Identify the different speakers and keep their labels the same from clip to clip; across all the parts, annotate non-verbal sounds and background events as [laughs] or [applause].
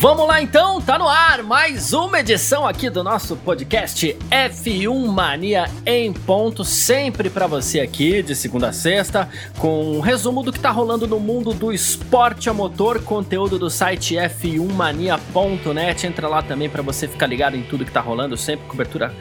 Speaker 1: Vamos lá então, tá no ar mais uma edição aqui do nosso podcast F1 Mania em ponto, sempre para você aqui de segunda a sexta, com um resumo do que tá rolando no mundo do esporte a motor, conteúdo do site f1mania.net. Entra lá também para você ficar ligado em tudo que tá rolando, sempre cobertura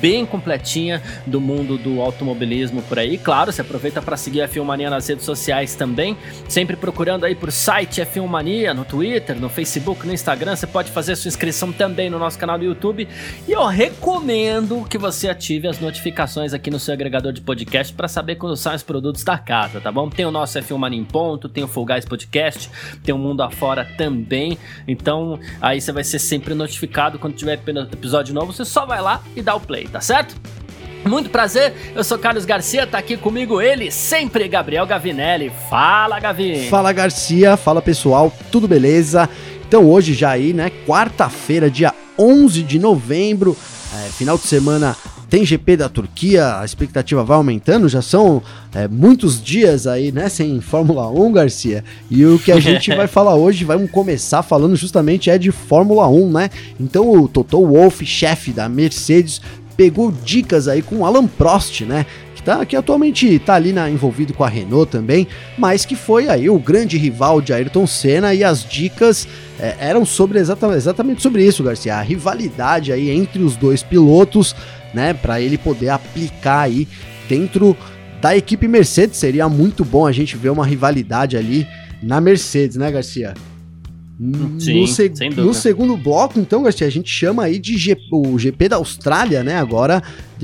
Speaker 1: bem completinha do mundo do automobilismo por aí. Claro, você aproveita para seguir a F1 Mania nas redes sociais também, sempre procurando aí por site F1 Mania no Twitter, no Facebook, no Instagram, você pode fazer sua inscrição também no nosso canal do YouTube. E eu recomendo que você ative as notificações aqui no seu agregador de podcast para saber quando saem os produtos da casa, tá bom? Tem o nosso F1 Mania em Ponto, tem o Full Podcast, tem o Mundo Afora também. Então, aí você vai ser sempre notificado quando tiver episódio novo, você só vai lá e dá o play, tá certo? Muito prazer, eu sou Carlos Garcia, tá aqui comigo ele, sempre Gabriel Gavinelli. Fala, Gavi!
Speaker 2: Fala, Garcia, fala pessoal, tudo beleza? Então hoje já aí, né, quarta-feira, dia 11 de novembro, é, final de semana tem GP da Turquia, a expectativa vai aumentando, já são é, muitos dias aí, né, sem Fórmula 1, Garcia. E o que a [laughs] gente vai falar hoje, vamos começar falando justamente é de Fórmula 1, né? Então o Toto Wolff, chefe da Mercedes, pegou dicas aí com Alan Prost, né? Que, tá, que atualmente está ali na, envolvido com a Renault também, mas que foi aí o grande rival de Ayrton Senna e as dicas é, eram sobre exatamente, exatamente sobre isso, Garcia, a rivalidade aí entre os dois pilotos, né, para ele poder aplicar aí dentro da equipe Mercedes, seria muito bom a gente ver uma rivalidade ali na Mercedes, né, Garcia? Sim, no, seg no, segundo bloco, então, Garcia, a gente chama aí de G o GP da Austrália, né? Agora,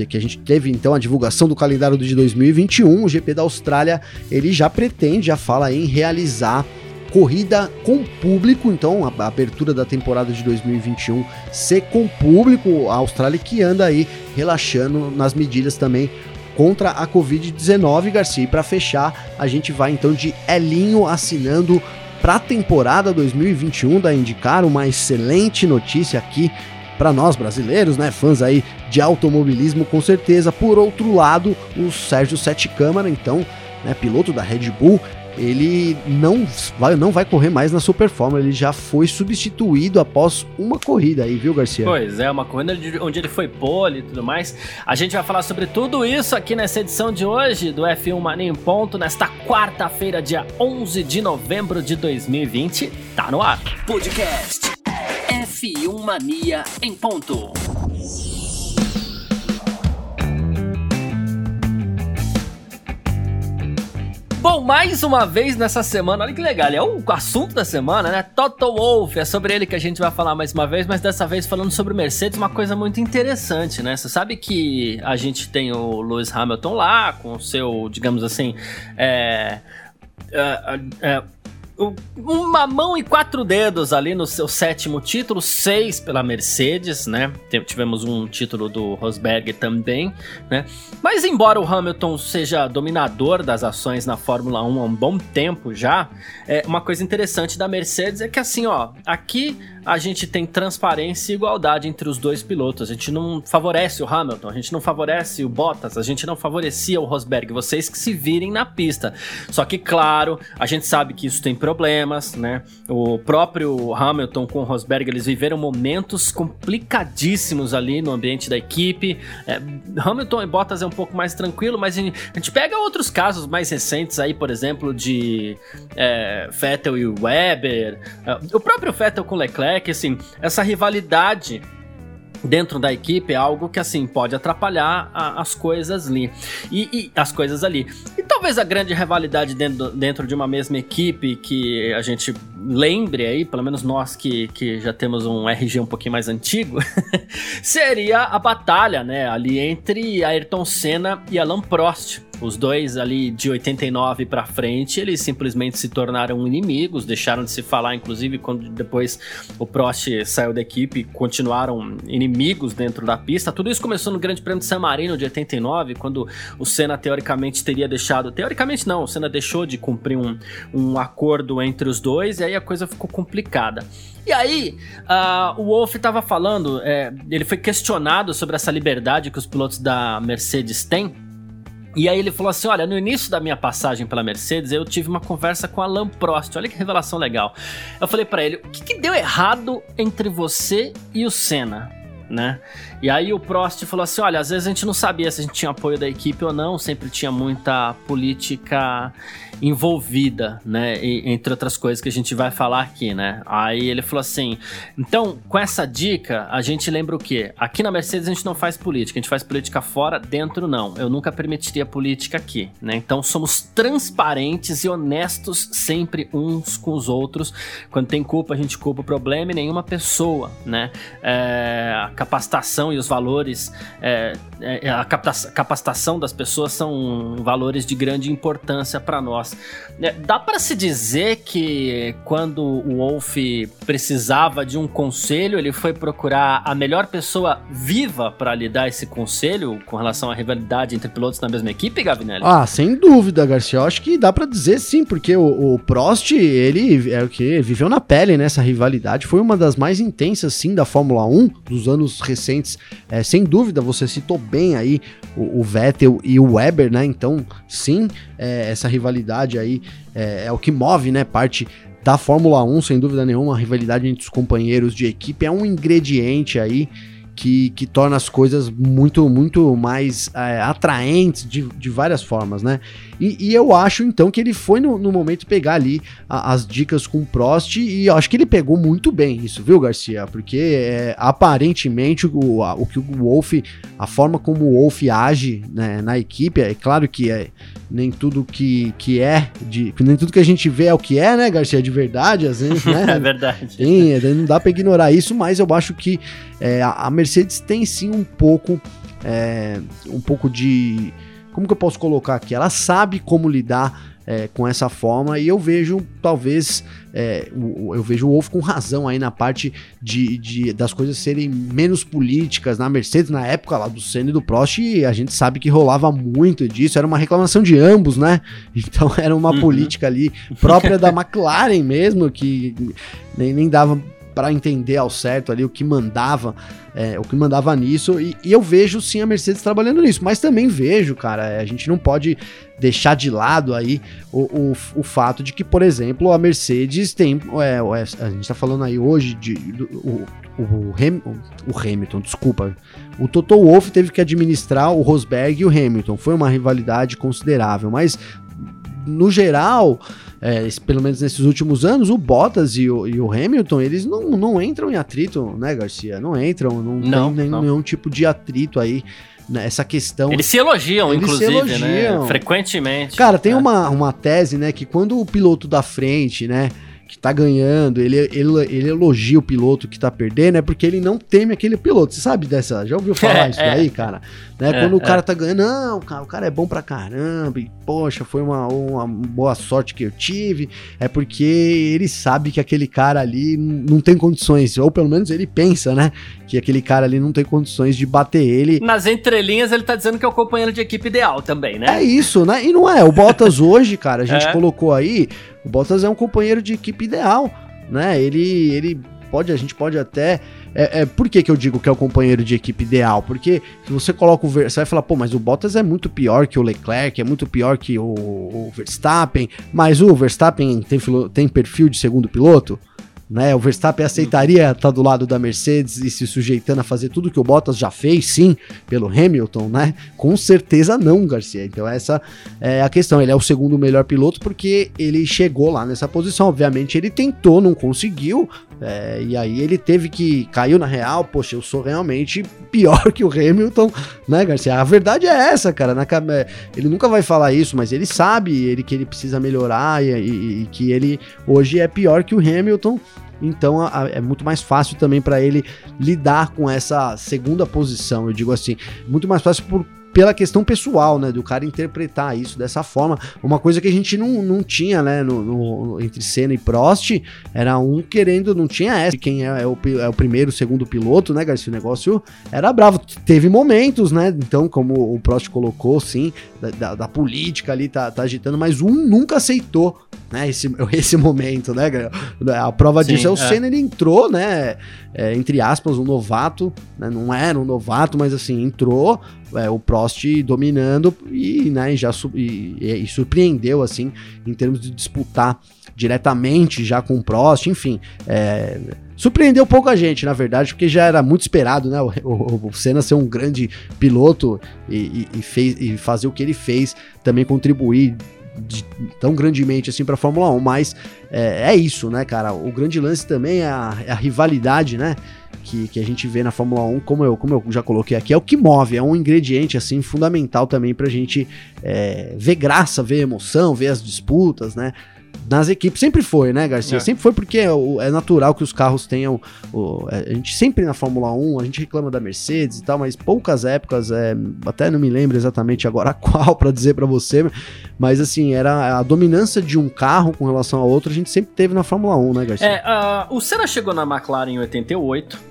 Speaker 2: que a gente teve então a divulgação do calendário de 2021, o GP da Austrália, ele já pretende, já fala em realizar corrida com público, então a abertura da temporada de 2021 ser com público, a Austrália que anda aí relaxando nas medidas também contra a Covid-19, Garcia. E para fechar, a gente vai então de Elinho assinando para a temporada 2021 da IndyCar, uma excelente notícia aqui para nós brasileiros, né, fãs aí de automobilismo com certeza. Por outro lado, o Sérgio Sete Câmara, então, né, piloto da Red Bull, ele não vai, não vai correr mais na Super Fórmula, ele já foi substituído após uma corrida aí, viu, Garcia?
Speaker 1: Pois é, uma corrida onde ele foi pole e tudo mais. A gente vai falar sobre tudo isso aqui nessa edição de hoje do F1 Mania em Ponto, nesta quarta-feira, dia 11 de novembro de 2020. Tá no ar. Podcast F1 Mania em Ponto. Bom, mais uma vez nessa semana, olha que legal, é o assunto da semana, né? Toto Wolff, é sobre ele que a gente vai falar mais uma vez, mas dessa vez falando sobre Mercedes, uma coisa muito interessante, né? Você sabe que a gente tem o Lewis Hamilton lá, com o seu, digamos assim, é, é, é uma mão e quatro dedos ali no seu sétimo título, seis pela Mercedes, né? Tivemos um título do Rosberg também, né? Mas embora o Hamilton seja dominador das ações na Fórmula 1 há um bom tempo já, é, uma coisa interessante da Mercedes é que assim, ó, aqui a gente tem transparência e igualdade entre os dois pilotos. A gente não favorece o Hamilton, a gente não favorece o Bottas, a gente não favorecia o Rosberg. Vocês que se virem na pista. Só que, claro, a gente sabe que isso tem problemas, né? O próprio Hamilton com o Rosberg, eles viveram momentos complicadíssimos ali no ambiente da equipe. É, Hamilton e Bottas é um pouco mais tranquilo, mas a gente pega outros casos mais recentes aí, por exemplo, de é, Vettel e Weber. É, o próprio Vettel com Leclerc é que assim, essa rivalidade dentro da equipe é algo que assim pode atrapalhar a, as coisas ali. E, e, as coisas ali. E talvez a grande rivalidade dentro, dentro de uma mesma equipe que a gente lembre aí, pelo menos nós que, que já temos um RG um pouquinho mais antigo, [laughs] seria a batalha, né, ali entre Ayrton Senna e Alain Prost. Os dois ali de 89 para frente, eles simplesmente se tornaram inimigos, deixaram de se falar, inclusive quando depois o Prost saiu da equipe, continuaram inimigos dentro da pista. Tudo isso começou no Grande Prêmio de San Marino de 89, quando o Senna teoricamente teria deixado, teoricamente não, o Senna deixou de cumprir um, um acordo entre os dois e aí a coisa ficou complicada. E aí, uh, o Wolff estava falando, é, ele foi questionado sobre essa liberdade que os pilotos da Mercedes têm e aí ele falou assim: olha, no início da minha passagem pela Mercedes, eu tive uma conversa com Alain Prost. Olha que revelação legal. Eu falei para ele: o que, que, deu errado entre você e o Senna? Né? E aí o Prost falou assim: olha, às vezes a gente não sabia se a gente tinha apoio da equipe ou não, sempre tinha muita política envolvida, né? E, entre outras coisas que a gente vai falar aqui, né? Aí ele falou assim: então, com essa dica, a gente lembra o quê? Aqui na Mercedes a gente não faz política, a gente faz política fora, dentro não. Eu nunca permitiria política aqui, né? Então somos transparentes e honestos sempre uns com os outros. Quando tem culpa, a gente culpa o problema e nenhuma pessoa, né? É, a capacitação e os valores, é, é, a capacitação das pessoas são valores de grande importância para nós. É, dá para se dizer que quando o Wolf precisava de um conselho, ele foi procurar a melhor pessoa viva para lhe dar esse conselho com relação à rivalidade entre pilotos na mesma equipe, Gavinelli?
Speaker 2: Ah, sem dúvida, Garcia. Eu acho que dá para dizer sim, porque o, o, Prost, ele é o que viveu na pele nessa rivalidade, foi uma das mais intensas sim da Fórmula 1 dos anos recentes. É, sem dúvida, você citou bem aí o, o Vettel e o Weber, né? Então, sim, é, essa rivalidade aí é, é, o que move, né? Parte da Fórmula 1, sem dúvida nenhuma, a rivalidade entre os companheiros de equipe é um ingrediente aí que, que torna as coisas muito, muito mais é, atraentes de, de várias formas, né? E, e, eu acho então que ele foi no, no momento pegar ali a, as dicas com o Prost e eu acho que ele pegou muito bem isso, viu, Garcia? Porque é, aparentemente o, a, o que o Wolf, a forma como o Wolf age né, na equipe, é claro que é, nem tudo que, que é, de, nem tudo que a gente vê é o que é, né, Garcia? De verdade, às vezes, né? [laughs]
Speaker 1: é verdade.
Speaker 2: Sim, não dá para ignorar isso, mas eu acho que é, a Mercedes tem sim um pouco, é, um pouco de, como que eu posso colocar aqui? Ela sabe como lidar é, com essa forma e eu vejo talvez é, eu vejo o Wolf com razão aí na parte de, de, das coisas serem menos políticas na Mercedes na época lá do Senna e do Prost e a gente sabe que rolava muito disso era uma reclamação de ambos né [laughs] então era uma uhum. política ali própria da McLaren mesmo que nem, nem dava para entender ao certo ali o que mandava, é, o que mandava nisso. E, e, eu vejo sim a Mercedes trabalhando nisso, mas também vejo, cara, a gente não pode deixar de lado aí o, o, o fato de que, por exemplo, a Mercedes tem, é, é a gente tá falando aí hoje de do, o, o, Ham, o Hamilton, desculpa. O Toto Wolff teve que administrar o Rosberg e o Hamilton. Foi uma rivalidade considerável, mas no geral, é, pelo menos nesses últimos anos, o Bottas e o, e o, Hamilton, eles não, não entram em atrito, né, Garcia? Não entram, não, não tem não. nenhum tipo de atrito aí nessa né, questão.
Speaker 1: Eles se elogiam, eles inclusive, se né? elogiam. né? Frequentemente.
Speaker 2: Cara, tem é. uma, uma tese, né, que quando o piloto da frente, né, que tá ganhando, ele, ele, ele elogia o piloto que tá perdendo, é porque ele não teme aquele piloto. Você sabe dessa? Já ouviu falar é, [laughs] isso daí, cara? Né? É, Quando o cara é. tá ganhando, não, cara, o cara é bom pra caramba, e poxa, foi uma, uma boa sorte que eu tive. É porque ele sabe que aquele cara ali não tem condições, ou pelo menos ele pensa, né? Que aquele cara ali não tem condições de bater ele.
Speaker 1: Nas entrelinhas, ele tá dizendo que é o companheiro de equipe ideal também, né?
Speaker 2: É isso, né? E não é. O Bottas [laughs] hoje, cara, a gente é. colocou aí o Bottas é um companheiro de equipe ideal, né? Ele, ele pode, a gente pode até. É, é, por que, que eu digo que é o companheiro de equipe ideal? Porque se você coloca o. Você vai falar, pô, mas o Bottas é muito pior que o Leclerc, é muito pior que o, o Verstappen, mas o Verstappen tem, tem perfil de segundo piloto? Né? O Verstappen aceitaria estar do lado da Mercedes e se sujeitando a fazer tudo que o Bottas já fez, sim, pelo Hamilton, né? Com certeza não, Garcia. Então essa é a questão. Ele é o segundo melhor piloto porque ele chegou lá nessa posição. Obviamente ele tentou, não conseguiu. É, e aí ele teve que caiu na real, poxa, eu sou realmente pior [laughs] que o Hamilton, né, Garcia? A verdade é essa, cara. Na, ele nunca vai falar isso, mas ele sabe ele que ele precisa melhorar e, e, e que ele hoje é pior que o Hamilton. Então a, a, é muito mais fácil também para ele lidar com essa segunda posição. Eu digo assim, muito mais fácil por pela questão pessoal, né? Do cara interpretar isso dessa forma. Uma coisa que a gente não, não tinha, né? No, no entre Senna e Prost, era um querendo, não tinha essa. Quem é, é, o, é o primeiro, segundo piloto, né, Garcia? O negócio era bravo. Teve momentos, né? Então, como o Prost colocou, sim, da, da, da política ali, tá, tá agitando, mas um nunca aceitou né, esse, [laughs] esse momento, né? A prova Sim, disso é o é. Senna, ele entrou, né? É, entre aspas, um novato, né, não era um novato, mas assim, entrou, é, o Prost dominando e, né, já e, e, surpreendeu, assim, em termos de disputar diretamente já com o Prost, enfim, é, surpreendeu pouco a gente, na verdade, porque já era muito esperado, né, o, o, Senna ser um grande piloto e, e, fez, e fazer o que ele fez, também contribuir de, tão grandemente assim para Fórmula 1, mas é, é, isso, né, cara? O grande lance também é a, é a rivalidade, né? Que, que, a gente vê na Fórmula 1, como eu, como eu já coloquei aqui, é o que move, é um ingrediente assim fundamental também pra gente é, ver graça, ver emoção, ver as disputas, né? nas equipes. Sempre foi, né, Garcia? É. Sempre foi porque é, é, natural que os carros tenham. O, é, a gente sempre na Fórmula 1, a gente reclama da Mercedes e tal, mas poucas épocas, é, até não me lembro exatamente agora [laughs] qual para dizer para você, mas assim, era a dominância de um carro com relação ao outro, a gente sempre teve na Fórmula 1, né, Garcia?
Speaker 1: É, uh, o Senna chegou na McLaren em 88.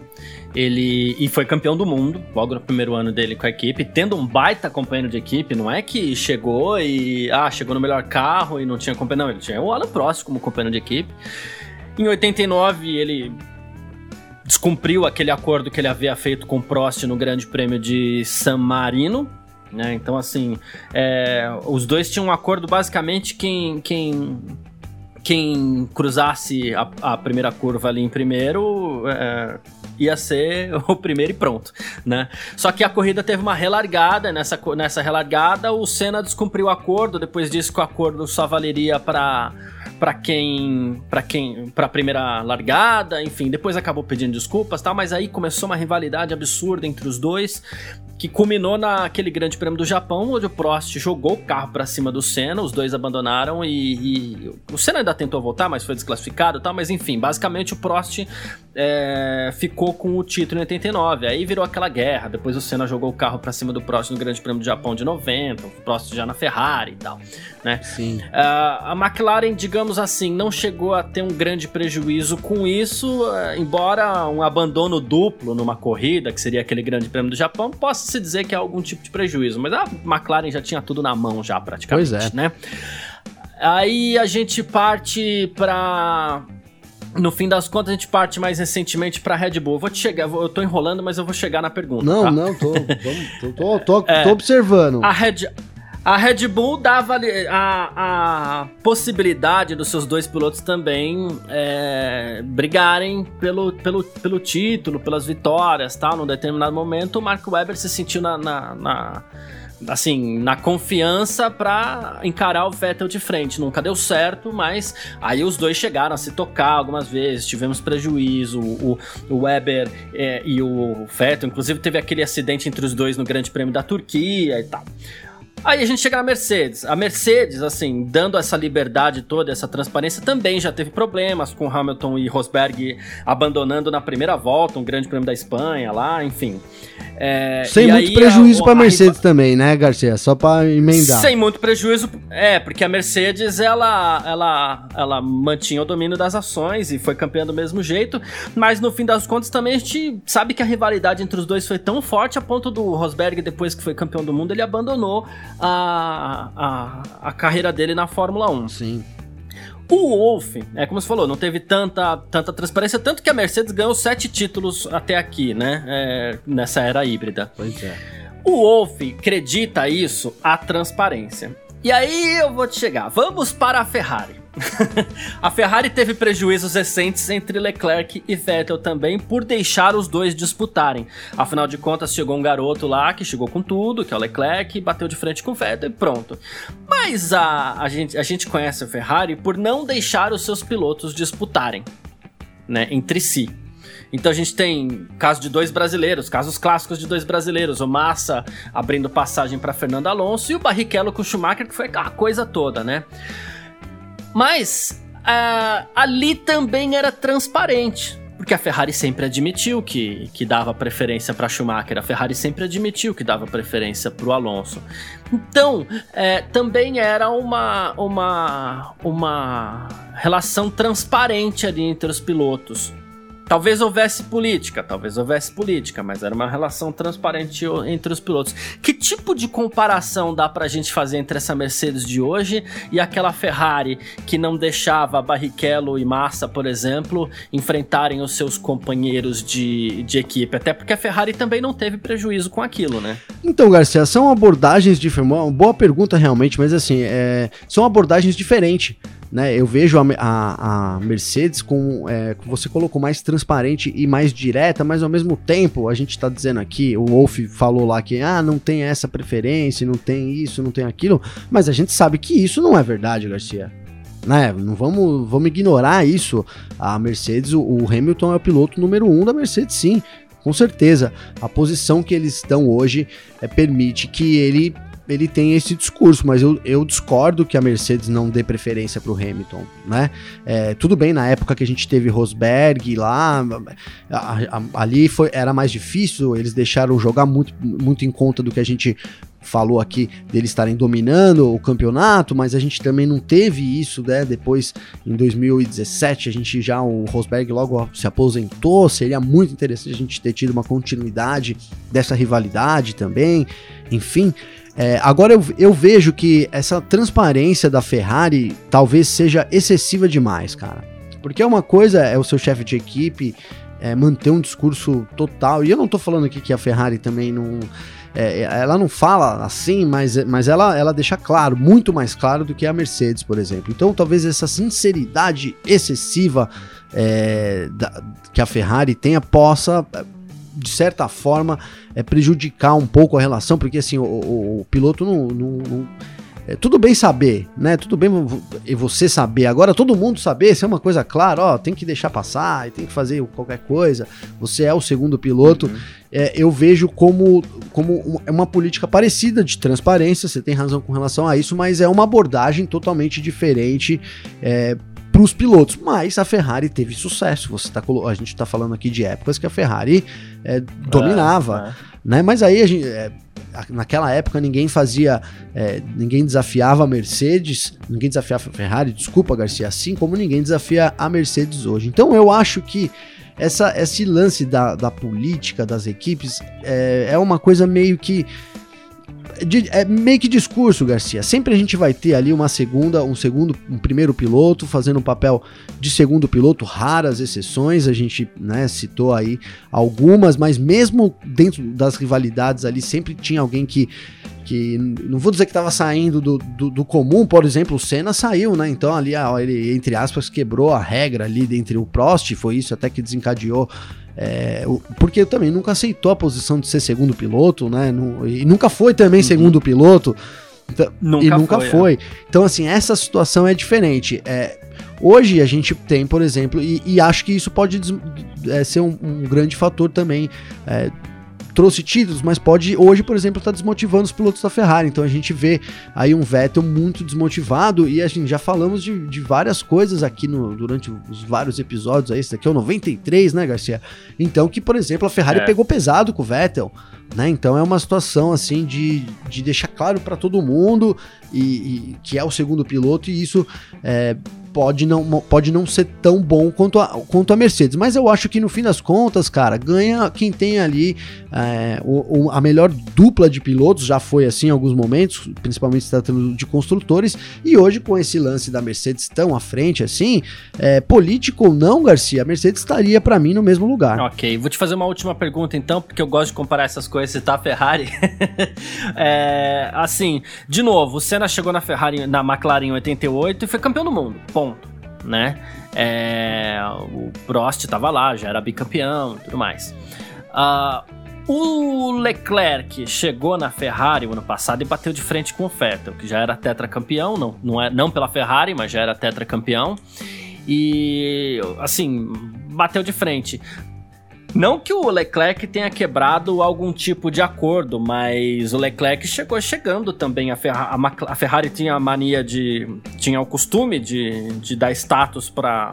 Speaker 1: Ele e foi campeão do mundo logo no primeiro ano dele com a equipe, tendo um baita companheiro de equipe. Não é que chegou e ah, chegou no melhor carro e não tinha companheiro. Não, ele tinha o Alan Prost como companheiro de equipe. Em 89 ele descumpriu aquele acordo que ele havia feito com o Prost no Grande Prêmio de San Marino. Né? Então, assim, é, os dois tinham um acordo basicamente quem, quem quem cruzasse a, a, primeira curva ali em primeiro é, ia ser [laughs] o primeiro e pronto, né? Só que a corrida teve uma relargada, nessa, nessa relargada o Senna descumpriu o acordo, depois disse que o acordo só valeria para para quem para quem para primeira largada, enfim, depois acabou pedindo desculpas, tal, mas aí começou uma rivalidade absurda entre os dois que culminou naquele Grande Prêmio do Japão, onde o Prost jogou o carro para cima do Senna, os dois abandonaram e, e, o Senna ainda tentou voltar, mas foi desclassificado, tal, mas enfim, basicamente o Prost é, ficou com o título em 89, aí virou aquela guerra, depois o Senna jogou o carro para cima do Prost no Grande Prêmio do Japão de 90, o Prost já na Ferrari e tal, né?
Speaker 2: Sim. Uh,
Speaker 1: a McLaren, digamos assim, não chegou a ter um grande prejuízo com isso, uh, embora um abandono duplo numa corrida, que seria aquele Grande Prêmio do Japão, possa se dizer que é algum tipo de prejuízo, mas a McLaren já tinha tudo na mão já praticamente, pois é. né? Aí a gente parte para no fim das contas, a gente parte mais recentemente pra Red Bull. Eu vou te chegar, eu tô enrolando, mas eu vou chegar na pergunta.
Speaker 2: Não,
Speaker 1: tá?
Speaker 2: não, tô, [laughs] tô, tô, tô, é, tô observando.
Speaker 1: A Red, a Red Bull dava a, a possibilidade dos seus dois pilotos também é, brigarem pelo, pelo, pelo título, pelas vitórias, tal. Num determinado momento, o Mark Webber se sentiu na, na, na assim, na confiança para encarar o Vettel de frente. Nunca deu certo, mas aí os dois chegaram a se tocar algumas vezes, tivemos prejuízo. O, o Weber é, e o Vettel, inclusive, teve aquele acidente entre os dois no Grande Prêmio da Turquia e tal. Aí a gente chega na Mercedes. A Mercedes, assim, dando essa liberdade toda, essa transparência, também já teve problemas com Hamilton e Rosberg abandonando na primeira volta um grande prêmio da Espanha lá, enfim.
Speaker 2: É, Sem muito prejuízo para a Mercedes também, né, Garcia? Só para emendar.
Speaker 1: Sem muito prejuízo, é, porque a Mercedes ela, ela, ela mantinha o domínio das ações e foi campeã do mesmo jeito, mas no fim das contas também a gente sabe que a rivalidade entre os dois foi tão forte a ponto do Rosberg, depois que foi campeão do mundo, ele abandonou a, a, a carreira dele na Fórmula 1.
Speaker 2: Sim.
Speaker 1: O Wolff, é como você falou, não teve tanta, tanta transparência, tanto que a Mercedes ganhou sete títulos até aqui, né? É, nessa era híbrida.
Speaker 2: Pois é.
Speaker 1: O Wolff acredita isso à transparência. E aí eu vou te chegar. Vamos para a Ferrari. [laughs] a Ferrari teve prejuízos recentes entre Leclerc e Vettel também por deixar os dois disputarem. Afinal de contas, chegou um garoto lá que chegou com tudo, que é o Leclerc, bateu de frente com o Vettel e pronto. Mas a, a, gente, a gente conhece a Ferrari por não deixar os seus pilotos disputarem né, entre si. Então a gente tem caso de dois brasileiros, casos clássicos de dois brasileiros, o Massa abrindo passagem para Fernando Alonso e o Barrichello com o Schumacher, que foi aquela coisa toda, né? Mas ali também era transparente. Porque a Ferrari sempre admitiu que, que dava preferência para Schumacher, a Ferrari sempre admitiu que dava preferência para o Alonso. Então, é, também era uma, uma, uma relação transparente ali entre os pilotos. Talvez houvesse política, talvez houvesse política, mas era uma relação transparente entre os pilotos. Que tipo de comparação dá pra gente fazer entre essa Mercedes de hoje e aquela Ferrari que não deixava Barrichello e Massa, por exemplo, enfrentarem os seus companheiros de, de equipe? Até porque a Ferrari também não teve prejuízo com aquilo, né?
Speaker 2: Então, Garcia, são abordagens diferentes. Boa pergunta realmente, mas assim, é, são abordagens diferentes. Né, eu vejo a, a, a Mercedes com, é, você colocou, mais transparente e mais direta, mas ao mesmo tempo, a gente está dizendo aqui, o Wolf falou lá que ah, não tem essa preferência, não tem isso, não tem aquilo, mas a gente sabe que isso não é verdade, Garcia. Né? Não vamos, vamos ignorar isso. A Mercedes, o, o Hamilton é o piloto número um da Mercedes, sim com certeza. A posição que eles estão hoje é, permite que ele ele tem esse discurso, mas eu, eu discordo que a Mercedes não dê preferência para o Hamilton, né? É, tudo bem, na época que a gente teve Rosberg lá, a, a, ali foi, era mais difícil, eles deixaram jogar muito, muito em conta do que a gente falou aqui deles estarem dominando o campeonato, mas a gente também não teve isso, né? Depois, em 2017, a gente já, o Rosberg logo se aposentou, seria muito interessante a gente ter tido uma continuidade dessa rivalidade também, enfim. É, agora eu, eu vejo que essa transparência da Ferrari talvez seja excessiva demais, cara. Porque uma coisa é o seu chefe de equipe é, manter um discurso total. E eu não tô falando aqui que a Ferrari também não. É, ela não fala assim, mas, mas ela, ela deixa claro, muito mais claro do que a Mercedes, por exemplo. Então talvez essa sinceridade excessiva é, da, que a Ferrari tenha possa de certa forma, é, prejudicar um pouco a relação, porque assim, o, o, o piloto não. não, não é, tudo bem saber, né? Tudo bem você saber. Agora, todo mundo saber, isso é uma coisa clara, ó, tem que deixar passar, tem que fazer qualquer coisa. Você é o segundo piloto. Uhum. É, eu vejo como, como é uma política parecida de transparência, você tem razão com relação a isso, mas é uma abordagem totalmente diferente. É, para os pilotos, mas a Ferrari teve sucesso. Você tá, a gente está falando aqui de épocas que a Ferrari é, dominava, é, é. né? Mas aí a gente, é, naquela época ninguém fazia, é, ninguém desafiava a Mercedes, ninguém desafiava a Ferrari, desculpa Garcia, assim como ninguém desafia a Mercedes hoje. Então eu acho que essa, esse lance da, da política das equipes é, é uma coisa meio que é meio que discurso, Garcia. Sempre a gente vai ter ali uma segunda, um segundo, um primeiro piloto fazendo um papel de segundo piloto, raras exceções. A gente né, citou aí algumas, mas mesmo dentro das rivalidades ali, sempre tinha alguém que. Que não vou dizer que estava saindo do, do, do, comum, por exemplo, o Senna saiu, né? Então ali, ele, entre aspas, quebrou a regra ali entre o Prost, foi isso até que desencadeou é, porque também nunca aceitou a posição de ser segundo piloto, né? E nunca foi também uhum. segundo piloto. Então, nunca e nunca foi. foi. É. Então, assim, essa situação é diferente. É, hoje a gente tem, por exemplo, e, e acho que isso pode é, ser um, um, grande fator também. Trouxe títulos, mas pode hoje, por exemplo, estar tá desmotivando os pilotos da Ferrari. Então a gente vê aí um Vettel muito desmotivado e a gente já falamos de, de várias coisas aqui no, durante os vários episódios. Aí, esse daqui é o 93, né, Garcia? Então que, por exemplo, a Ferrari é. pegou pesado com o Vettel. Né? Então é uma situação assim de, de deixar claro para todo mundo e, e, que é o segundo piloto e isso é, pode não, pode não ser tão bom quanto a, quanto a Mercedes. Mas eu acho que no fim das contas, cara, ganha quem tem ali é, o, o, a melhor dupla de pilotos. Já foi assim em alguns momentos, principalmente se tratando de construtores. E hoje, com esse lance da Mercedes tão à frente assim, é, político ou não, Garcia, a Mercedes estaria para mim no mesmo lugar.
Speaker 1: Ok, vou te fazer uma última pergunta então, porque eu gosto de comparar essas coisas tá Ferrari. [laughs] é, assim, de novo, o Senna chegou na Ferrari, na McLaren em 88 e foi campeão do mundo. Né? É, o Prost estava lá, já era bicampeão e tudo mais. Uh, o Leclerc chegou na Ferrari o ano passado e bateu de frente com o Vettel, que já era tetracampeão, não, não, é, não pela Ferrari, mas já era tetracampeão. E, assim, bateu de frente. Não que o Leclerc tenha quebrado algum tipo de acordo, mas o Leclerc chegou chegando também. A, Ferra a, a Ferrari tinha a mania de. tinha o costume de, de dar status para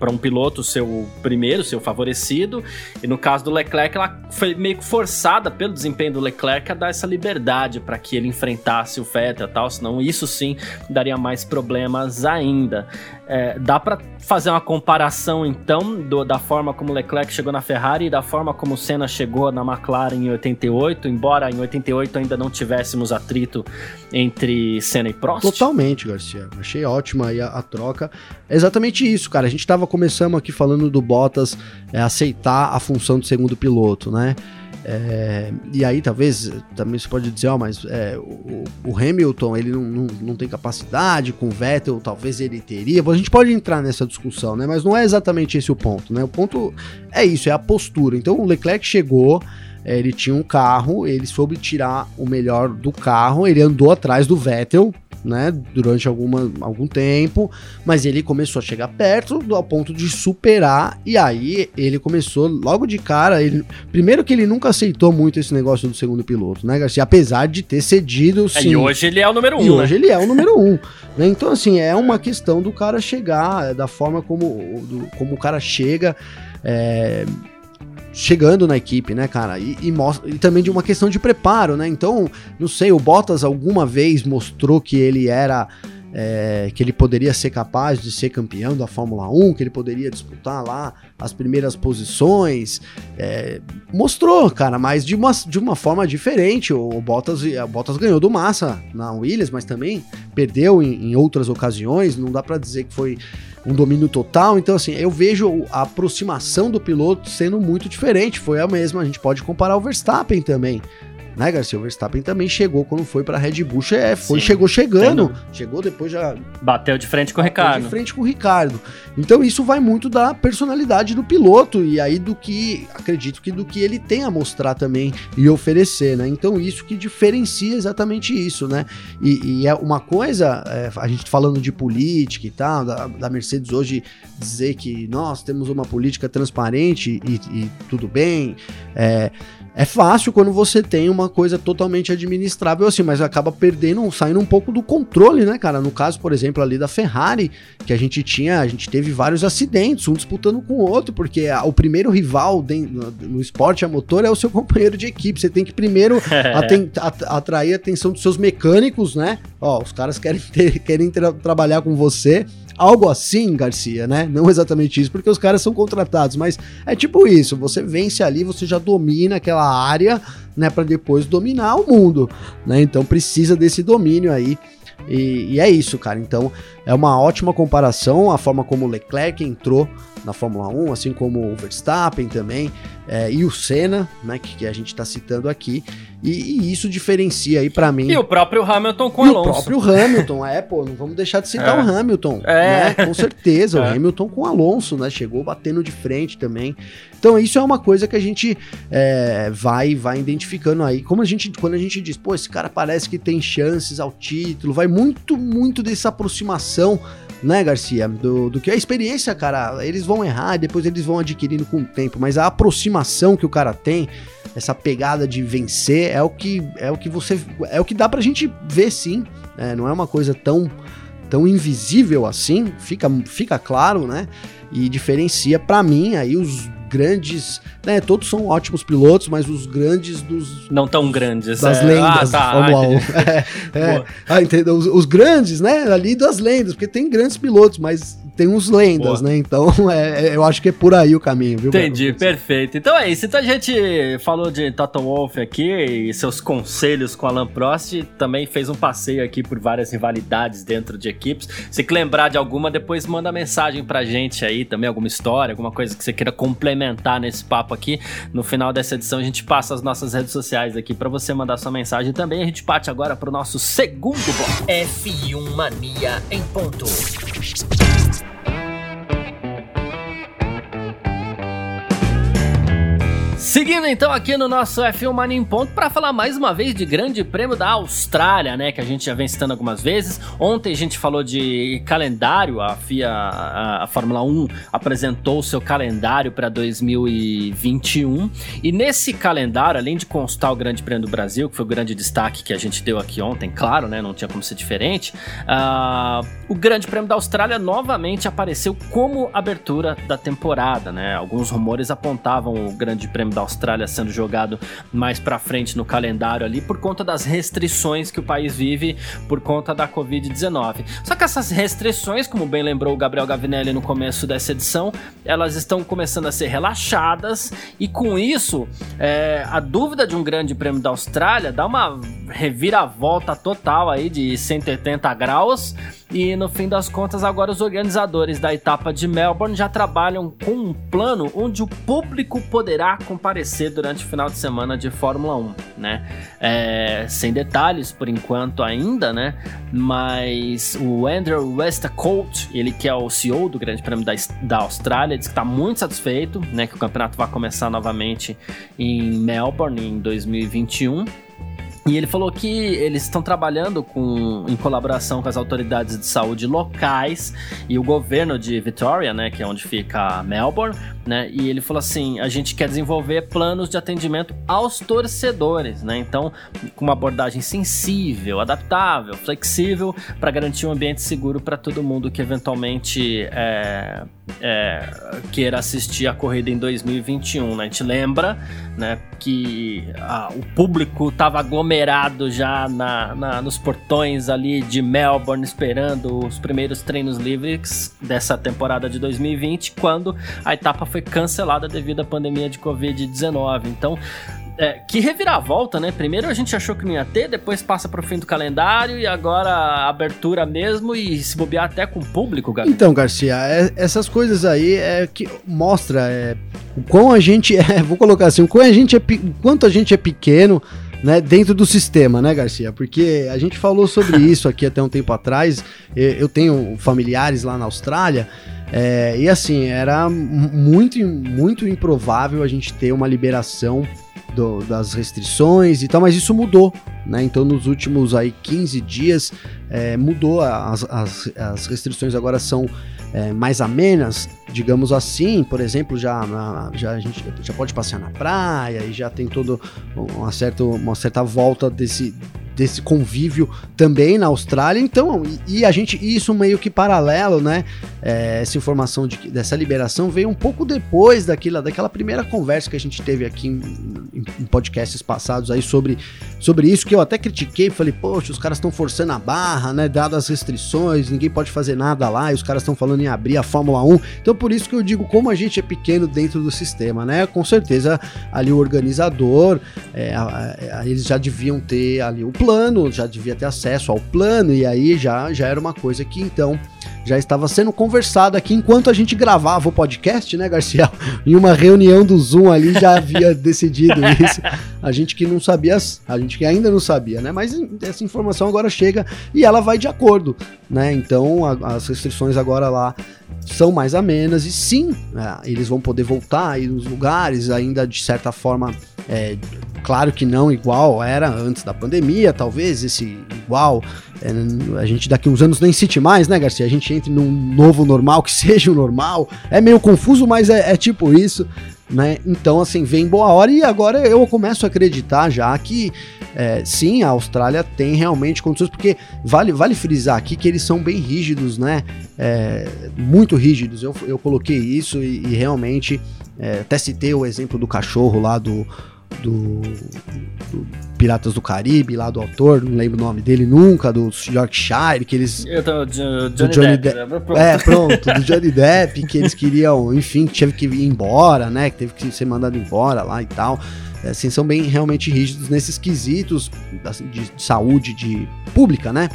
Speaker 1: para um piloto ser o primeiro, ser o favorecido. E no caso do Leclerc, ela foi meio que forçada pelo desempenho do Leclerc a dar essa liberdade para que ele enfrentasse o Vettel e tal, senão isso sim daria mais problemas ainda. É, dá para fazer uma comparação então do, da forma como Leclerc chegou na Ferrari e da forma como Senna chegou na McLaren em 88, embora em 88 ainda não tivéssemos atrito entre Senna e Prost?
Speaker 2: Totalmente, Garcia. Achei ótima aí a, a troca. É exatamente isso, cara. A gente tava começando aqui falando do Bottas é, aceitar a função de segundo piloto, né? É, e aí, talvez, também você pode dizer, ó, mas é, o, o, Hamilton, ele não, não, não, tem capacidade, com o Vettel, talvez ele teria. A gente pode entrar nessa discussão, né? Mas não é exatamente esse o ponto, né? O ponto é isso, é a postura. Então, o Leclerc chegou, é, ele tinha um carro, ele soube tirar o melhor do carro, ele andou atrás do Vettel, né, durante alguma, algum tempo, mas ele começou a chegar perto do, ao ponto de superar, e aí ele começou logo de cara, ele, primeiro que ele nunca aceitou muito esse negócio do segundo piloto, né, Garcia, apesar de ter cedido, sim. É,
Speaker 1: e hoje ele é o número um,
Speaker 2: E né? hoje ele é o número um, né, então assim, é uma questão do cara chegar, da forma como, do, como o cara chega, é, chegando na equipe, né, cara? E, e, e também de uma questão de preparo, né? Então, não sei, o Bottas alguma vez mostrou que ele era. É, que ele poderia ser capaz de ser campeão da Fórmula 1, que ele poderia disputar lá as primeiras posições. É, mostrou, cara, mas de uma, de uma forma diferente. O Bottas, o Bottas ganhou do Massa na Williams, mas também perdeu em, em outras ocasiões. Não dá para dizer que foi um domínio total. Então, assim, eu vejo a aproximação do piloto sendo muito diferente. Foi a mesma, a gente pode comparar o Verstappen também né, Garcia? O Verstappen também chegou quando foi pra Red Bull, é, foi, Sim, chegou chegando, tendo... chegou depois já...
Speaker 1: Bateu de frente com o Ricardo.
Speaker 2: de frente com o Ricardo. Então isso vai muito da personalidade do piloto e aí do que, acredito que do que ele tem a mostrar também e oferecer, né? Então isso que diferencia exatamente isso, né? E, e é uma coisa, é, a gente falando de política e tal, da, da, Mercedes hoje dizer que nós temos uma política transparente e, e tudo bem, é é fácil quando você tem uma coisa totalmente administrável assim, mas acaba perdendo, saindo um pouco do controle, né, cara? No caso, por exemplo, ali da Ferrari, que a gente tinha, a gente teve vários acidentes, um disputando com o outro, porque a, o primeiro rival de, no, no, esporte a motor é o seu [laughs] companheiro de equipe. Você tem que primeiro [laughs] aten, atrair a atenção dos seus mecânicos, né? Ó, os caras querem, ter, querem tra trabalhar com você algo assim, Garcia, né? Não exatamente isso, porque os caras são contratados, mas é tipo isso, você vence ali, você já domina aquela área, né, para depois dominar o mundo, né? Então precisa desse domínio aí. E, e, é isso, cara. Então é uma ótima comparação a forma como o Leclerc entrou na Fórmula 1, assim como o Verstappen também, é, e o Senna, né, que, que a gente está citando aqui, e, e, isso diferencia aí para mim.
Speaker 1: E o próprio Hamilton com o Alonso.
Speaker 2: o próprio Hamilton, é, pô, não vamos deixar de citar é. o Hamilton, é. né, com certeza, [laughs] é. o Hamilton com o Alonso, né, chegou batendo de frente também. Então isso é uma coisa que a gente é, vai vai identificando aí, como a gente, quando a gente diz, pô, esse cara parece que tem chances ao título, vai muito, muito dessa aproximação né, Garcia? Do, do que a experiência, cara, eles vão errar, depois eles vão adquirindo com o tempo, mas a aproximação que o cara tem, essa pegada de vencer, é o que é o que você é o que dá pra gente ver sim. É, não é uma coisa tão tão invisível assim, fica, fica claro, né? E diferencia para mim aí os grandes, né? Todos são ótimos pilotos, mas os grandes dos.
Speaker 1: Não tão grandes,
Speaker 2: Das
Speaker 1: é.
Speaker 2: lendas
Speaker 1: Ah, tá.
Speaker 2: da Fórmula 1. [laughs] É, é. Ah, entendeu? Os, os grandes, né? Ali das lendas, porque tem grandes pilotos, mas tem uns lendas,
Speaker 1: Boa.
Speaker 2: né? Então, [laughs] é, é, eu acho que é por aí o caminho, viu?
Speaker 1: Entendi, perfeito. Então é isso. Então a gente falou de Toto Wolff aqui e seus conselhos com Alan Prost. Também fez um passeio aqui por várias rivalidades dentro de equipes. Se que lembrar de alguma, depois manda mensagem pra gente aí também, alguma história, alguma coisa que você queira complementar nesse papo aqui. No final dessa edição a gente passa as nossas redes sociais aqui pra você mandar sua mensagem também. A gente parte agora pro nosso segundo bloco.
Speaker 3: F1 Mania em ponto. Thank you.
Speaker 1: Seguindo então aqui no nosso F1 Mania em Ponto para falar mais uma vez de Grande Prêmio da Austrália, né? Que a gente já vem citando algumas vezes. Ontem a gente falou de calendário, a FIA, a, a Fórmula 1 apresentou o seu calendário para 2021. E nesse calendário, além de constar o Grande Prêmio do Brasil, que foi o grande destaque que a gente deu aqui ontem, claro, né? Não tinha como ser diferente. ah, o Grande Prêmio da Austrália novamente apareceu como abertura da temporada, né? Alguns rumores apontavam o Grande Prêmio da Austrália sendo jogado mais pra frente no calendário ali por conta das restrições que o país vive por conta da Covid-19. Só que essas restrições, como bem lembrou o Gabriel Gavinelli no começo dessa edição, elas estão começando a ser relaxadas e com isso é, a dúvida de um Grande Prêmio da Austrália dá uma reviravolta total aí de 180 graus. E no fim das contas, agora os organizadores da etapa de Melbourne já trabalham com um plano onde o público poderá comparecer durante o final de semana de Fórmula 1, né? É, sem detalhes por enquanto ainda, né? Mas o Andrew Westacott, ele que é o CEO do Grande Prêmio da, da Austrália, diz que está muito satisfeito, né? Que o campeonato vai começar novamente em Melbourne em 2021. E ele falou que eles estão trabalhando com, em colaboração com as autoridades de saúde locais e o governo de Victoria, né, que é onde fica Melbourne, né? E ele falou assim: a gente quer desenvolver planos de atendimento aos torcedores, né? Então, com uma abordagem sensível, adaptável, flexível, para garantir um ambiente seguro para todo mundo que eventualmente é, é, queira assistir a corrida em 2021. Né? A gente lembra né, que ah, o público estava aglomerado já na, na- nos portões ali de Melbourne, esperando os primeiros treinos livres dessa temporada de 2020, quando a etapa foi cancelada devido à pandemia de Covid-19. Então, é, que reviravolta, né? Primeiro a gente achou que não ia ter, depois passa pro fim do calendário e agora abertura mesmo e se bobear até com o público, Gabi.
Speaker 2: Então, Garcia, é- essas coisas aí é que mostra é, o quão a gente é, [laughs] vou colocar assim, o quão a gente é, o quanto a gente é pequeno, né, dentro do sistema, né, Garcia? Porque a gente falou sobre [laughs] isso aqui até um tempo atrás. Eu tenho familiares lá na Austrália. é, e assim, era mu- muito, muito improvável a gente ter uma liberação do- das restrições e tal, mas isso mudou, né? Então, nos últimos aí 15 dias, é, mudou, as, as, as restrições agora são é, mais amenas, digamos assim, por exemplo, já, na- já a gente já pode passear na praia e já tem todo uma uma certa volta desse desse convívio também na Austrália, então, e, e a gente, isso meio que paralelo, né, é, essa informação de, dessa liberação veio um pouco depois daquela, daquela primeira conversa que a gente teve aqui em, em- em podcasts passados aí sobre, sobre isso, que eu até critiquei, falei, poxa, os caras estão forçando a barra, né, dadas as restrições, ninguém pode fazer nada lá, e os caras estão falando em abrir a Fórmula 1, então por isso que eu digo como a gente é pequeno dentro do sistema, né, com certeza ali o organizador, é, a- a- eles já deviam ter ali o plano, já devia ter acesso ao plano, e aí já, já era uma coisa que então já estava sendo conversado aqui enquanto a gente gravava o podcast, né, Garcia? [laughs] Em uma reunião do Zoom ali já havia [laughs] decidido isso. A gente que não sabia, a gente que ainda não sabia, né? Mas essa informação agora chega e ela vai de acordo, né? Então a- as restrições agora lá são mais amenas e sim, é, eles vão poder voltar aí nos lugares ainda de certa forma é, claro que não igual era antes da pandemia, talvez esse igual é, a gente daqui uns anos nem cite mais, né, Garcia? A gente entre num novo normal que [laughs] seja o normal. É meio confuso, mas é, é tipo isso, né? Então, assim, vem boa hora e agora eu começo a acreditar já que é, sim, a Austrália tem realmente condições, porque vale, vale frisar aqui que eles são bem rígidos, né? É, muito rígidos. Eu, eu coloquei isso e, e realmente É, até citei o exemplo do cachorro lá do, do, do Piratas do Caribe, lá do autor, não lembro o nome dele nunca, do Yorkshire, que eles.
Speaker 1: Eu tô, Johnny,
Speaker 2: do Johnny
Speaker 1: Depp.
Speaker 2: Depp.
Speaker 1: né? Pronto.
Speaker 2: É, pronto, do [laughs] Johnny Depp, que eles queriam, enfim, que teve que ir embora, né? Que teve que ser mandado embora lá e tal. É, Assim, são bem realmente rígidos nesses quesitos assim, de, de saúde de pública, né?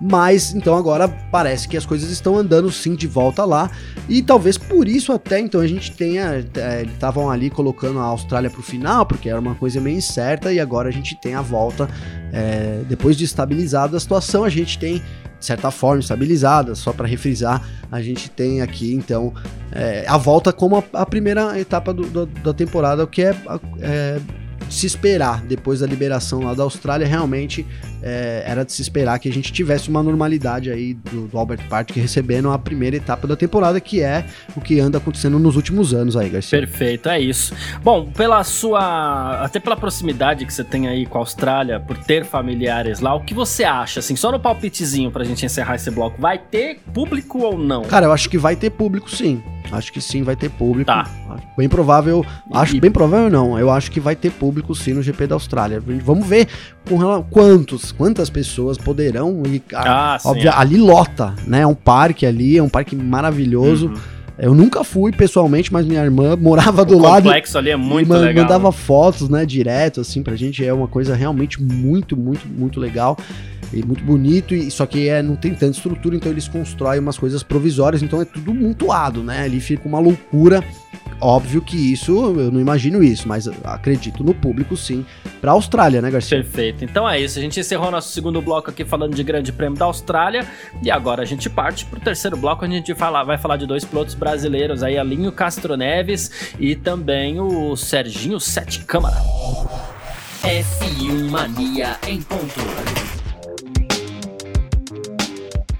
Speaker 2: Mas então agora parece que as coisas estão andando sim de volta lá. E talvez por isso até então a gente tenha. é, estavam ali colocando a Austrália pro final, porque era uma coisa meio incerta, e agora a gente tem a volta. é, depois de estabilizada a situação, a gente tem, de certa forma, estabilizada, só para refrisar, a gente tem aqui então é, a volta como a, a primeira etapa do- do- da temporada, o que é, é se esperar depois da liberação lá da Austrália, realmente é, era de se esperar que a gente tivesse uma normalidade aí do, do Albert Park recebendo a primeira etapa da temporada, que é o que anda acontecendo nos últimos anos aí, Garcia.
Speaker 1: Perfeito, é isso. Bom, pela sua. Até pela proximidade que você tem aí com a Austrália, por ter familiares lá, o que você acha? Assim, só no palpitezinho pra gente encerrar esse bloco, vai ter público ou não?
Speaker 2: Cara, eu acho que vai ter público sim. Acho que sim, vai ter público.
Speaker 1: Tá.
Speaker 2: Bem provável. Acho
Speaker 1: e-
Speaker 2: bem provável não. Eu acho que vai ter público sim no GP da Austrália. Vamos ver com quantos, quantas pessoas poderão ir.
Speaker 1: Ah, sim.
Speaker 2: Óbvio, ali lota, né? É um parque ali, é um parque maravilhoso.
Speaker 1: Uhum.
Speaker 2: Eu nunca fui pessoalmente, mas minha irmã morava do
Speaker 1: o
Speaker 2: lado
Speaker 1: complexo ali é muito
Speaker 2: man-
Speaker 1: legal.
Speaker 2: mandava fotos, né, direto, assim, pra gente. É uma coisa realmente muito, muito, muito legal. E muito bonito, e só que é, não tem tanta estrutura, então eles constroem umas coisas provisórias, então é tudo montuado, né? Ali fica uma loucura. Óbvio que isso, eu não imagino isso, mas acredito no público sim. Pra Austrália, né, Garcia?
Speaker 1: Perfeito. Então é isso. A gente encerrou nosso segundo bloco aqui falando de Grande Prêmio da Austrália. E agora a gente parte pro terceiro bloco. onde A gente fala, vai falar de dois pilotos brasileiros aí, Alinho Castro Neves e também o Serginho Sete Câmara.
Speaker 3: F1 Mania em ponto.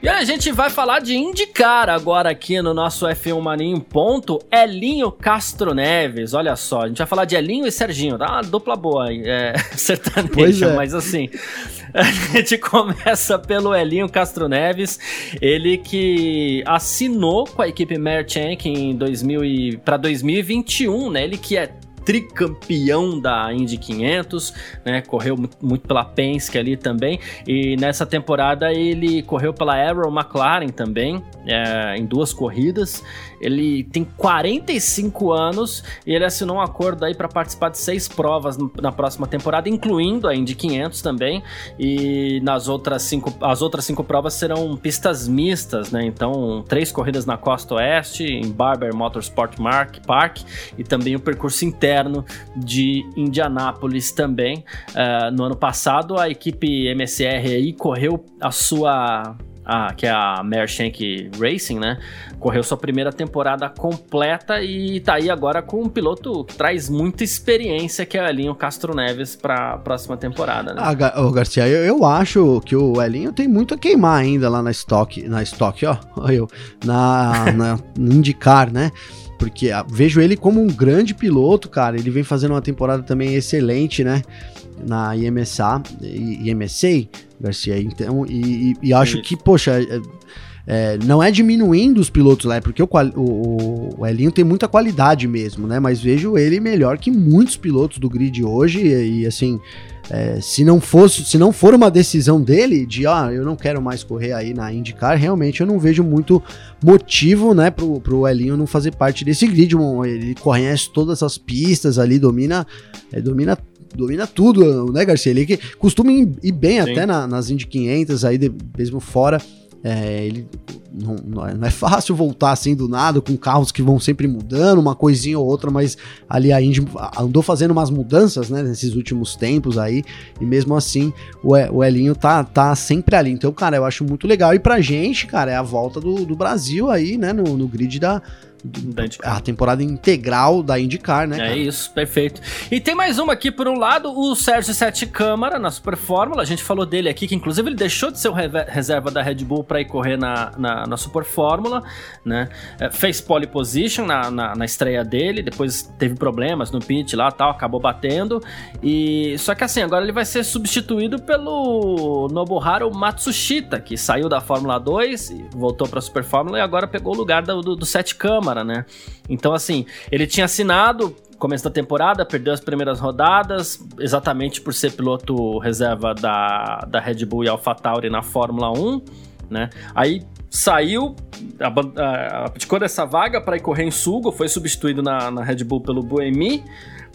Speaker 1: E a gente vai falar de indicar agora aqui no nosso F1 Maninho ponto Elinho Castro Neves. Olha só, a gente vai falar de Elinho e Serginho, tá? Uma dupla boa aí, é, [laughs] sertaneja,
Speaker 2: é.
Speaker 1: mas assim, [laughs] a gente começa pelo Elinho Castro Neves, ele que assinou com a equipe Merchank em 2000 e, para 2021, né? Ele que é tricampeão da Indy 500, né? Correu mu- muito pela Penske ali também. E nessa temporada ele correu pela Arrow McLaren também, é, em duas corridas. Ele tem 45 anos e ele assinou um acordo aí para participar de seis provas na próxima temporada, incluindo a Indy 500 também. E nas outras cinco, as outras cinco provas serão pistas mistas, né? Então, três corridas na costa oeste, em Barber Motorsport Park, e também o percurso interno de Indianápolis também. Ah, no ano passado, a equipe MSR aí correu a sua. A- que é a Mershank Racing, né? Correu sua primeira temporada completa e tá aí agora com um piloto que traz muita experiência, que é o Elinho Castro Neves para a próxima temporada, né?
Speaker 2: Ah, Garcia, eu, eu acho que o Elinho tem muito a queimar ainda lá na Stock, na Stock, ó, [laughs] eu, na, na né? Porque ah, vejo ele como um grande piloto, cara. Ele vem fazendo uma temporada também excelente, né? Na IMSA, IMSA, Garcia. Então, e, e- e acho que, poxa, é- é, não é diminuindo os pilotos lá, é porque o, o, o Elinho tem muita qualidade mesmo, né? Mas vejo ele melhor que muitos pilotos do grid hoje e, e, assim. é, se não fosse, se não for uma decisão dele de ah, eu não quero mais correr aí na IndyCar, realmente eu não vejo muito motivo, né, pro, pro Elinho não fazer parte desse grid. Ele conhece todas as pistas ali, domina, é, domina domina tudo, né, Garcia? Ele que costuma ir bem
Speaker 1: Sim.
Speaker 2: até na- nas Indy 500 aí, de- mesmo fora. É, ele não, não é- não é fácil voltar assim do nada com carros que vão sempre mudando, uma coisinha ou outra, mas ali a Indy andou fazendo umas mudanças, né, nesses últimos tempos aí, e mesmo assim o, o Elinho tá, tá sempre ali. Então, cara, eu acho muito legal. E pra gente, cara, é a volta do, do Brasil aí, né, no, no grid da. A temporada integral da IndyCar, né?
Speaker 1: É
Speaker 2: cara?
Speaker 1: isso, perfeito. E tem mais uma aqui por um lado, o Sérgio Sete Câmara na Super Fórmula. A gente falou dele aqui, que inclusive ele deixou de ser o reserva da Red Bull para ir correr na, na, na Super Fórmula, né? É, fez pole position na, na, na estreia dele, depois teve problemas no pit lá tal, acabou batendo. E só que assim, agora ele vai ser substituído pelo Nobuharu Matsushita, que saiu da Fórmula 2 e voltou para a Super Fórmula e agora pegou o lugar do, do, do Sete Câmara. Fora, né? Então, assim, ele tinha assinado começo da temporada, perdeu as primeiras rodadas, exatamente por ser piloto reserva da, da Red Bull e AlphaTauri na Fórmula 1, né? Aí saiu, abdicou dessa vaga para ir correr em Sugo, foi substituído na, na Red Bull pelo Buemi,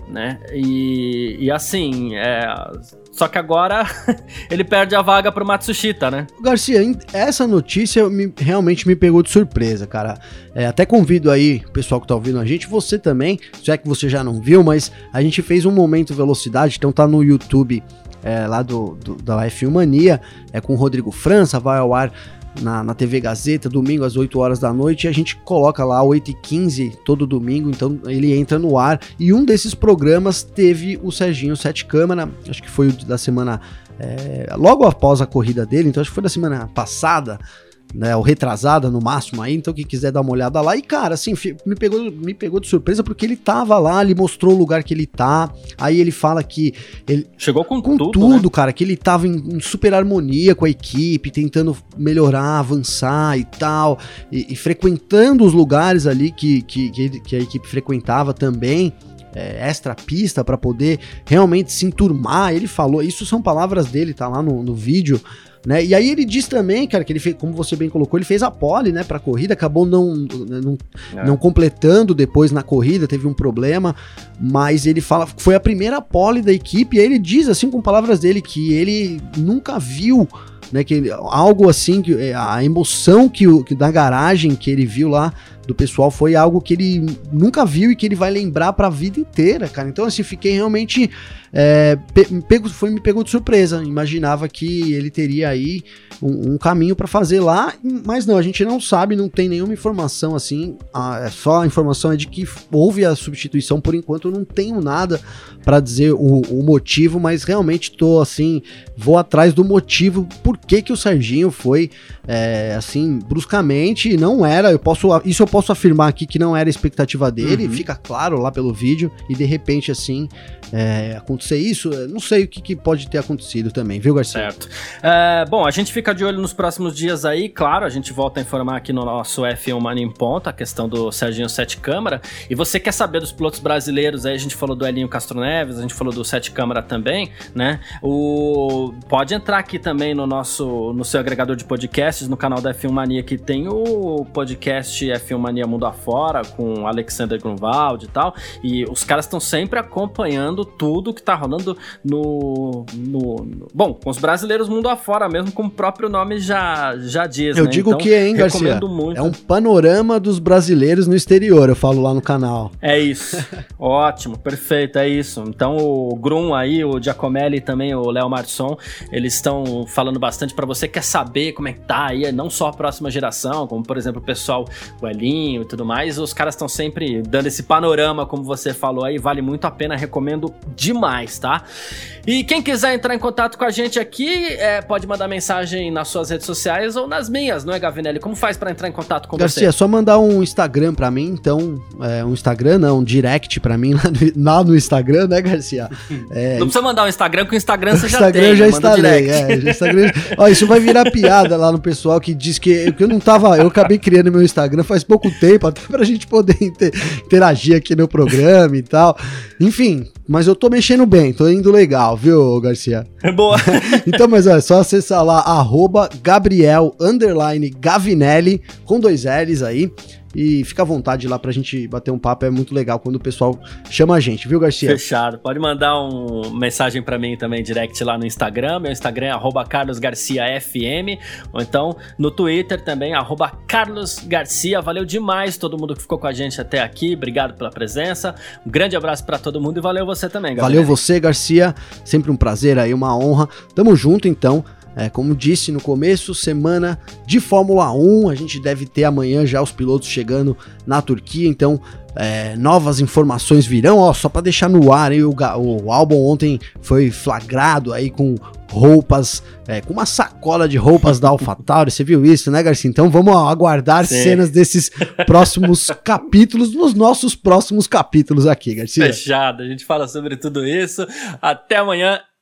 Speaker 1: né? E, e assim, é, só que agora [laughs] ele perde a vaga pro Matsushita, né?
Speaker 2: Garcia, essa notícia me, realmente me pegou de surpresa, cara. É, até convido aí o pessoal que tá ouvindo a gente, você também, se é que você já não viu, mas a gente fez um momento velocidade, então tá no YouTube é, lá do, do, da F1 Mania, é com o Rodrigo França, vai ao ar na, na TV Gazeta, domingo às 8 horas da noite, e a gente coloca lá 8h15 todo domingo, então ele entra no ar. E um desses programas teve o Serginho Sete Câmara, acho que foi o da semana. É, logo após a corrida dele, então acho que foi da semana passada né, ou retrasada no máximo aí, então quem quiser dar uma olhada lá. E cara, assim, me pegou, me pegou de surpresa porque ele tava lá, ele mostrou o lugar que ele tá. Aí ele fala que ele
Speaker 1: chegou com, com tudo, tudo
Speaker 2: né? cara, que ele tava em, em, super harmonia com a equipe, tentando melhorar, avançar e tal, e, e frequentando os lugares ali que, que, que a equipe frequentava também. É, extra pista para poder realmente se enturmar. Ele falou, isso são palavras dele, tá lá no, no vídeo. Né? E aí ele diz também, cara, que ele fez, como você bem colocou, ele fez a pole, né, pra corrida, acabou não, não, é. não completando depois na corrida, teve um problema, mas ele fala, foi a primeira pole da equipe, e aí ele diz, assim, com palavras dele, que ele nunca viu né, que algo assim que é, a emoção que, o, que da garagem que ele viu lá do pessoal foi algo que ele nunca viu e que ele vai lembrar para a vida inteira, cara. Então assim, fiquei realmente é, pego, foi, me pegou de surpresa. Imaginava que ele teria aí um, um caminho para fazer lá, mas não, a gente não sabe, não tem nenhuma informação assim. A, é só a informação é de que houve a substituição. Por enquanto, eu não tenho nada para dizer o, o, motivo, mas realmente tô assim, vou atrás do motivo por que, que o Serginho foi é, assim bruscamente. Não era, eu posso, isso eu posso afirmar aqui que não era a expectativa dele, uhum. fica claro lá pelo vídeo e de repente assim é, acontecer isso, não sei o que, que, pode ter acontecido também, viu, Garcia?
Speaker 1: Certo. É, bom, a gente fica de olho nos próximos dias aí, claro, a gente volta a informar aqui no nosso F1 Mania em Ponta, a questão do Serginho Sete Câmara, e você quer saber dos pilotos brasileiros, aí a gente falou do Elinho Castro Neves, a gente falou do Sete Câmara também, né? O... Pode entrar aqui também no nosso, no seu agregador de podcasts, no canal da F1 Mania, que tem o podcast F1 Mania Mundo Afora, com Alexander Grunwald e tal, e os caras estão sempre acompanhando tudo que tá rolando no, no, no, Bom, com os brasileiros mundo afora mesmo, como o próprio nome já, já diz.
Speaker 2: Eu né? digo então, que, hein, Garcia? Muito. É um panorama dos brasileiros no exterior, eu falo lá no canal.
Speaker 1: É isso. [laughs] Ótimo, perfeito, é isso. Então o Grum aí, o Giacomelli e também o Léo Marçom, eles estão falando bastante para você quer saber como é que tá aí, não só a próxima geração, como por exemplo o pessoal, o E tudo mais, os caras estão sempre dando esse panorama, como você falou aí, vale muito a pena, recomendo demais, tá? E quem quiser entrar em contato com a gente aqui, é, pode mandar mensagem nas suas redes sociais ou nas minhas, não é, Gavinelli? Como faz para entrar em contato com
Speaker 2: Garcia, você? Garcia, é só mandar um Instagram para mim, então, é, um Instagram não, um direct para mim [laughs] lá no, lá no, Instagram, né, Garcia?
Speaker 1: É, não precisa mandar um Instagram, porque o Instagram você
Speaker 2: já Instagram
Speaker 1: tem.
Speaker 2: Já instalei, é, já Instagram, ó, isso vai virar piada lá no pessoal que diz que, que eu não tava, eu acabei criando meu Instagram faz pouco tempo, até pra gente poder inter, interagir aqui no programa e tal. Enfim, mas eu tô mexendo bem, tô indo legal, viu, Garcia?
Speaker 1: É boa. [laughs]
Speaker 2: então, mas é só acessar lá, arroba Gabriel, Gavinelli, com dois L's aí. E fica à vontade lá pra gente bater um papo, é muito legal quando o pessoal chama a gente, viu, Garcia?
Speaker 1: Fechado. Pode mandar uma mensagem para mim também, direct lá no Instagram. Meu Instagram é carlosgarciafm. Ou então no Twitter também, carlosgarcia. Valeu demais todo mundo que ficou com a gente até aqui. Obrigado pela presença. Um grande abraço para todo mundo e valeu você também,
Speaker 2: galera. Valeu você, Garcia. Sempre um prazer aí, uma honra. Tamo junto, então. É, como disse no começo, semana de Fórmula 1. A gente deve ter amanhã já os pilotos chegando na Turquia, então é, novas informações virão. Ó, só para deixar no ar, hein, o, o álbum ontem foi flagrado aí com roupas, é, com uma sacola de roupas da AlphaTauri. [laughs] Você viu isso, né, Garcia? Então vamos aguardar Sim. cenas desses próximos [laughs] capítulos, nos nossos próximos capítulos aqui, Garcia.
Speaker 1: Fechado, a gente fala sobre tudo isso. Até amanhã